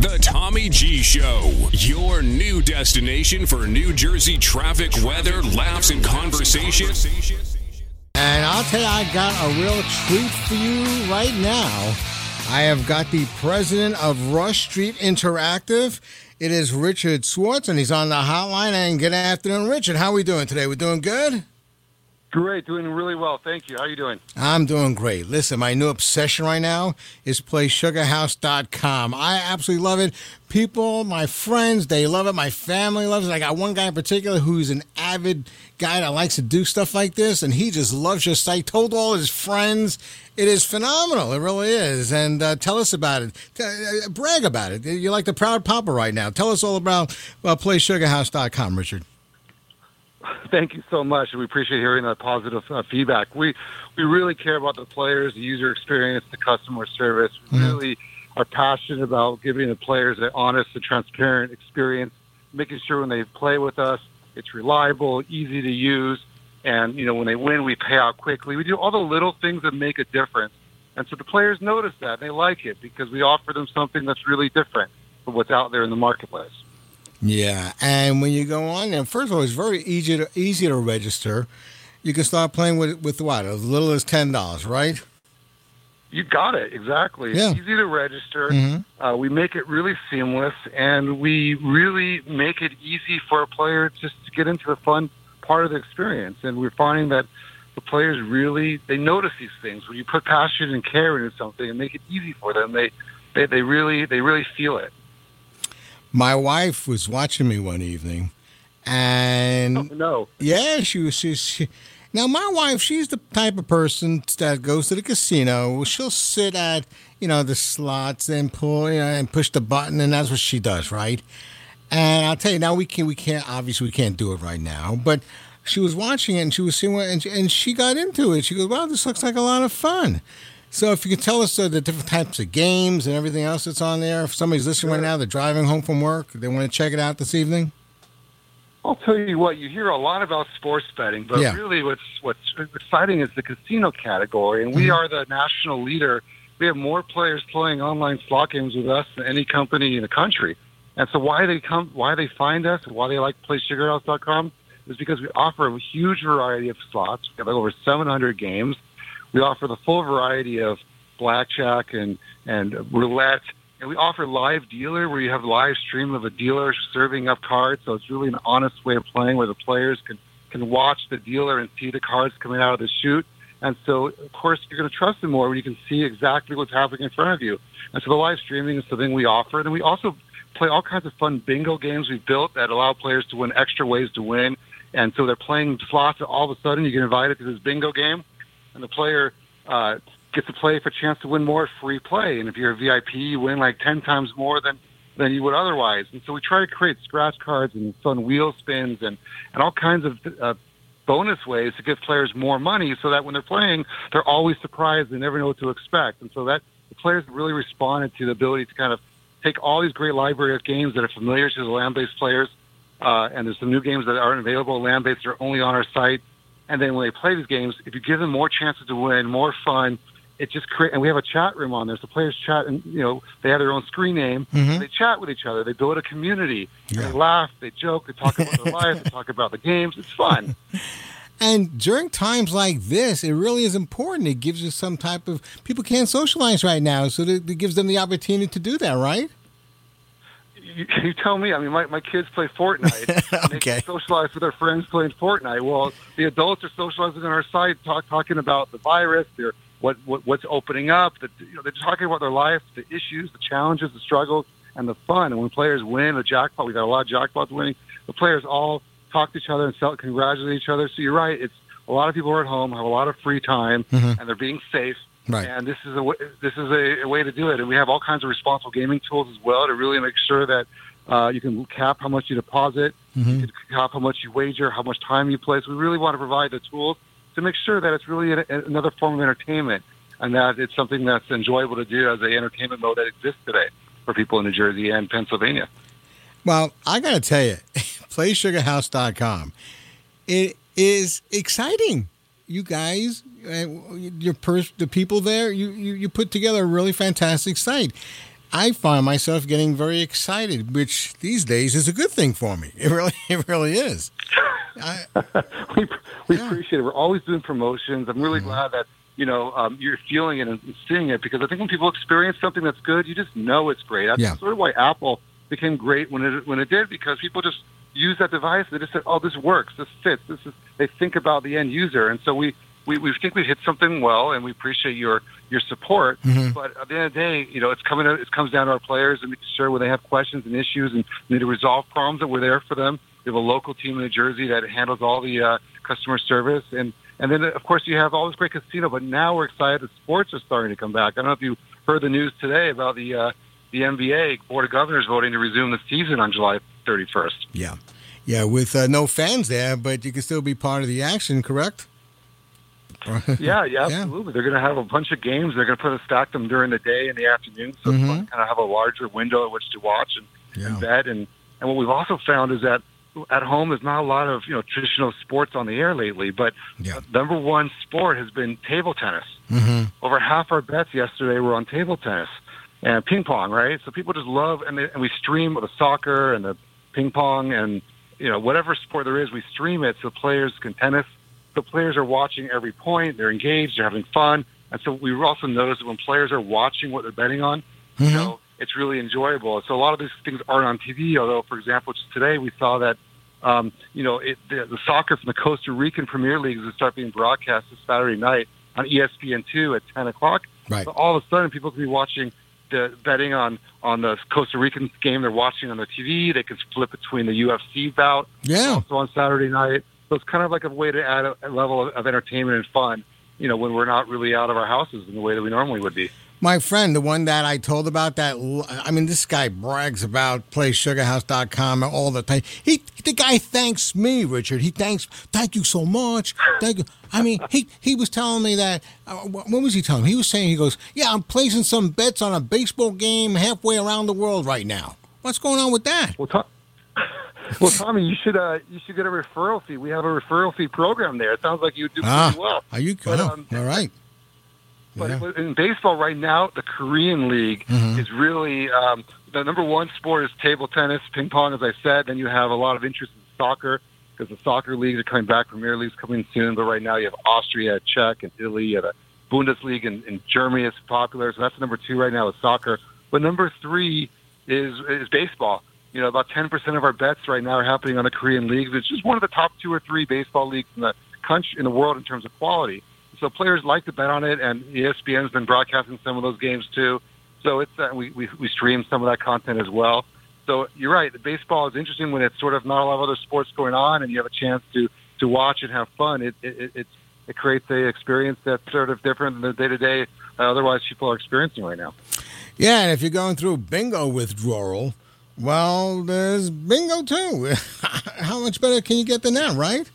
The Tommy G Show, your new destination for New Jersey traffic, weather, laughs, and conversation. And I'll tell you, I got a real treat for you right now. I have got the president of Rush Street Interactive. It is Richard Schwartz, and he's on the hotline. And good afternoon, Richard. How are we doing today? We're doing good? Great, doing really well. Thank you. How are you doing? I'm doing great. Listen, my new obsession right now is playsugarhouse.com. I absolutely love it. People, my friends, they love it. My family loves it. I got one guy in particular who's an avid guy that likes to do stuff like this, and he just loves your site. Told all his friends. It is phenomenal. It really is. And uh, tell us about it. Uh, brag about it. You're like the proud papa right now. Tell us all about uh, playsugarhouse.com, Richard. Thank you so much. We appreciate hearing that positive uh, feedback. We we really care about the players, the user experience, the customer service. We mm-hmm. really are passionate about giving the players an honest and transparent experience, making sure when they play with us, it's reliable, easy to use, and you know when they win, we pay out quickly. We do all the little things that make a difference, and so the players notice that and they like it because we offer them something that's really different from what's out there in the marketplace. Yeah, and when you go on there, first of all, it's very easy to easy to register. You can start playing with with what as little as ten dollars, right? You got it exactly. Yeah. It's easy to register. Mm-hmm. Uh, we make it really seamless, and we really make it easy for a player just to get into the fun part of the experience. And we're finding that the players really they notice these things when you put passion and care into something and make it easy for them. They they, they really they really feel it. My wife was watching me one evening, and oh, no, yeah, she was. She, she, now my wife, she's the type of person that goes to the casino. She'll sit at you know the slots and pull you know, and push the button, and that's what she does, right? And I'll tell you now, we can we can't obviously we can't do it right now, but she was watching it and she was seeing what, and she, and she got into it. She goes, "Wow, this looks like a lot of fun." So if you could tell us uh, the different types of games and everything else that's on there, if somebody's listening right now, they're driving home from work, they want to check it out this evening. I'll tell you what, you hear a lot about sports betting, but Yeah. really what's what's exciting is the casino category, and we Mhm. are the national leader. We have more players playing online slot games with us than any company in the country. And so why they come, why they find us, and why they like PlaySugarHouse.com is because we offer a huge variety of slots. We have over 700 games. We offer the full variety of blackjack and and roulette, and we offer live dealer where you have live stream of a dealer serving up cards. So it's really an honest way of playing where the players can can watch the dealer and see the cards coming out of the chute. And so, of course, you're going to trust them more when you can see exactly what's happening in front of you. And so, the live streaming is something we offer. And we also play all kinds of fun bingo games we've built that allow players to win extra ways to win. And so, they're playing slots, and all of a sudden, you get invited to this bingo game, and the player uh, gets to play for a chance to win more free play. And if you're a VIP, you win like 10 times more than than you would otherwise. And so we try to create scratch cards and fun wheel spins and, and all kinds of uh, bonus ways to give players more money so that when they're playing, they're always surprised. They never know what to expect. And so that the players really responded to the ability to kind of take all these great library of games that are familiar to the land-based players. Uh, and there's some new games that aren't available land-based. They're only on our site. And then when they play these games, if you give them more chances to win, more fun, it just create. And we have a chat room on there, so players chat, and you know they have their own screen name. Mhm. They chat with each other. They build a community. Yeah. They laugh. They joke. They talk about their life. They talk about the games. It's fun. And during times like this, it really is important. It gives you some type of people can't socialize right now, so it gives them the opportunity to do that, right? You, you tell me. I mean, my, my kids play Fortnite. Okay. They socialize with their friends playing Fortnite. Well, the adults are socializing on our side, talk, talking about the virus, their what, what what's opening up. The, you know, they're talking about their life, the issues, the challenges, the struggles, and the fun. And when players win a jackpot, we've got a lot of jackpots winning. The players all talk to each other and cel- congratulate each other. So you're right. It's a lot of people are at home, have a lot of free time, Mhm. and they're being safe. Right. And this is a this is a, a way to do it. And we have all kinds of responsible gaming tools as well to really make sure that uh, you can cap how much you deposit, Mhm. you can cap how much you wager, how much time you play. So we really want to provide the tools to make sure that it's really a, another form of entertainment and that it's something that's enjoyable to do as a entertainment mode that exists today for people in New Jersey and Pennsylvania. Well, I got to tell you, playsugarhouse.com. It is exciting. You guys, your pers- the people there, you, you, you put together a really fantastic site. I find myself getting very excited, which these days is a good thing for me. It really, it really is. I, we we yeah. appreciate it. We're always doing promotions. I'm really mm-hmm. glad that you know um, you're feeling it and seeing it because I think when people experience something that's good, you just know it's great. That's yeah. sort of why Apple became great when it when it did because people just use that device. They just said, "Oh, this works. This fits. This is." They think about the end user, and so we we, we think we hit something well, and we appreciate your your support. Mm-hmm. But at the end of the day, you know, it's coming. It comes down to our players and making sure when they have questions and issues and need to resolve problems that we're there for them. We have a local team in New Jersey that handles all the uh, customer service, and and then of course you have all this great casino. But now we're excited that sports are starting to come back. I don't know if you heard the news today about the uh, the NBA board of governors voting to resume the season on July 31st. Yeah, yeah, with uh, no fans there, but you can still be part of the action, correct? yeah, yeah, absolutely. Yeah. They're going to have a bunch of games. They're going to put a stack them during the day and the afternoon, so mm-hmm. kind of have a larger window at which to watch and, yeah. and bet. And and what we've also found is that at home there's not a lot of you know traditional sports on the air lately, but yeah. number one sport has been table tennis. Mm-hmm. Over half our bets yesterday were on table tennis and ping pong, right? So people just love and, they, and we stream with the soccer and the ping pong and you know whatever sport there is, we stream it so players can tennis the players are watching every point. They're engaged. They're having fun. And so we also noticed that when players are watching what they're betting on, mm-hmm. you know, it's really enjoyable. So a lot of these things aren't on TV. Although, for example, just today we saw that, um, you know, it, the, the soccer from the Costa Rican Premier League is going to start being broadcast this Saturday night on ESPN2 at 10 o'clock. Right. So all of a sudden, people can be watching the betting on on the Costa Rican game they're watching on the TV. They can flip between the UFC bout. Yeah. Also on Saturday night. So it's kind of like a way to add a, a level of, of entertainment and fun, you know, when we're not really out of our houses in the way that we normally would be. My friend, the one that I told about that, I mean, this guy brags about playsugarhouse.com all the time. He, the guy thanks me, Richard. He thanks, thank you so much. Thank you. I mean, he, he was telling me that, uh, what was he telling me? He was saying, he goes, yeah, I'm placing some bets on a baseball game halfway around the world right now. What's going on with that? Well, talk, well, Tommy, you should uh, you should get a referral fee. We have a referral fee program there. It sounds like you do pretty ah, well. Are you good? Um, all right. But yeah. in baseball right now, the Korean League mm-hmm. is really um, the number one sport is table tennis, ping pong, as I said. Then you have a lot of interest in soccer because the soccer leagues are coming back. Premier League's coming soon, but right now you have Austria, Czech, and Italy. You have a Bundesliga in, in Germany is popular, so that's number two right now is soccer. But number three is is baseball you know, about 10% of our bets right now are happening on the Korean League, which is one of the top two or three baseball leagues in the country, in the world in terms of quality. So players like to bet on it, and ESPN's been broadcasting some of those games too. So it's uh, we, we we stream some of that content as well. So you're right. The baseball is interesting when it's sort of not a lot of other sports going on, and you have a chance to to watch and have fun. It it it, it creates a experience that's sort of different than the day to day otherwise people are experiencing right now. Yeah, and if you're going through bingo withdrawal well, there's bingo too. How much better can you get than that, right?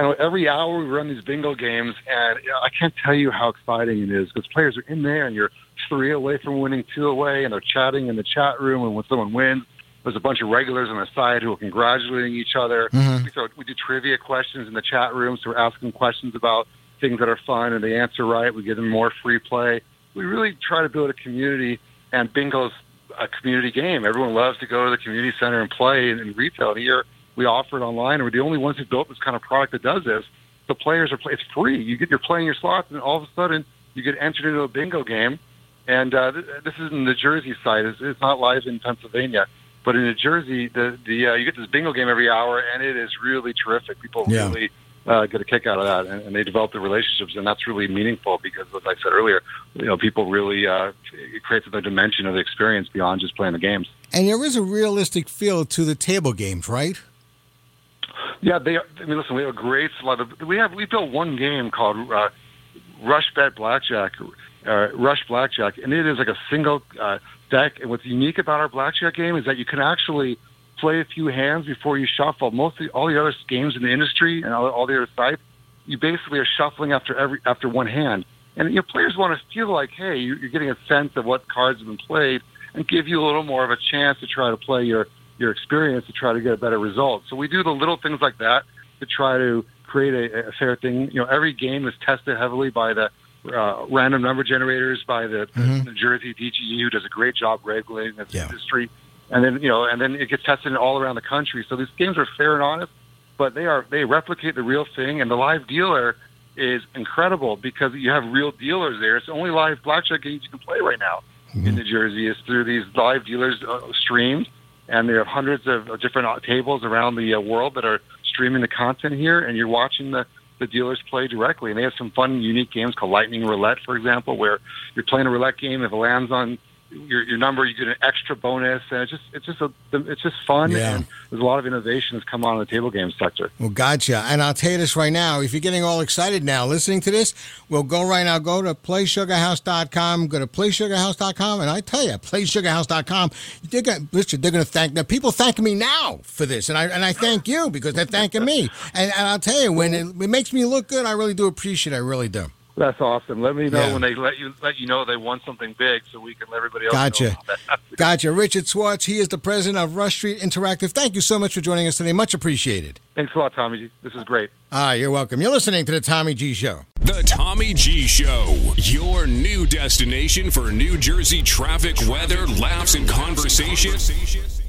I know every hour we run these bingo games, and I can't tell you how exciting it is because players are in there, and you're three away from winning, two away, and they're chatting in the chat room. And when someone wins, there's a bunch of regulars on the side who are congratulating each other. Mm-hmm. We, throw, we do trivia questions in the chat room, so we're asking questions about things that are fun, and they answer right. We give them more free play. We really try to build a community, and bingo's a community game. Everyone loves to go to the community center and play in, in retail. Here we offer it online, and we're the only ones who built this kind of product that does this. The players are play, it's free. You get you're playing your slots, and all of a sudden you get entered into a bingo game. And uh, this is in the Jersey side. It's, it's not live in Pennsylvania, but in New Jersey, the the uh, you get this bingo game every hour, and it is really terrific. People yeah. really uh, get a kick out of that, and, and they develop the relationships, and that's really meaningful because, as I said earlier, you know, people really uh, it creates another dimension of the experience beyond just playing the games. And there is a realistic feel to the table games, right? Yeah, they. I mean, listen, we have a great lot of. We have we built one game called uh, Rush Bet Blackjack, uh, Rush Blackjack, and it is like a single uh, deck. And what's unique about our blackjack game is that you can actually play a few hands before you shuffle. Most of all the other games in the industry and all, all the other sites, you basically are shuffling after every after one hand. And your players want to feel like, hey, you're getting a sense of what cards have been played, and give you a little more of a chance to try to play your your experience to try to get a better result. So we do the little things like that to try to create a, a fair thing. You know, every game is tested heavily by the uh, random number generators by the, mm-hmm. New Jersey DGE, who does a great job regulating this yeah. industry. And then you know, and then it gets tested all around the country. So these games are fair and honest, but they are they replicate the real thing. And the live dealer is incredible because you have real dealers there. It's the only live blackjack games you can play right now mm-hmm. in New Jersey is through these live dealers uh, streamed, and there are hundreds of different uh, tables around the uh, world that are streaming the content here, and you're watching the the dealers play directly. And they have some fun, unique games called Lightning Roulette, for example, where you're playing a roulette game. If it lands on your, your number, you get an extra bonus, and it's just it's just a, it's just fun. Yeah. And there's a lot of innovation that's come on in the table game sector. Well, gotcha. And I'll tell you this right now: if you're getting all excited now listening to this, we'll go right now. Go to playsugarhouse.com. Go to playsugarhouse.com, and I tell you, playsugarhouse.com. They're gonna, listen. They're going to thank. Now, people thanking me now for this, and I and I thank you because they're thanking me. And, and I'll tell you, when it, it makes me look good, I really do appreciate. it. I really do. That's awesome. Let me know yeah. when they let you let you know they won something big, so we can let everybody else. Gotcha, gotcha. Richard Schwartz, he is the president of Rush Street Interactive. Thank you so much for joining us today. Much appreciated. Thanks a lot, Tommy G. This is great. Ah, you're welcome. You're listening to the Tommy G Show. The Tommy G Show, your new destination for New Jersey traffic, weather, laughs, and conversation.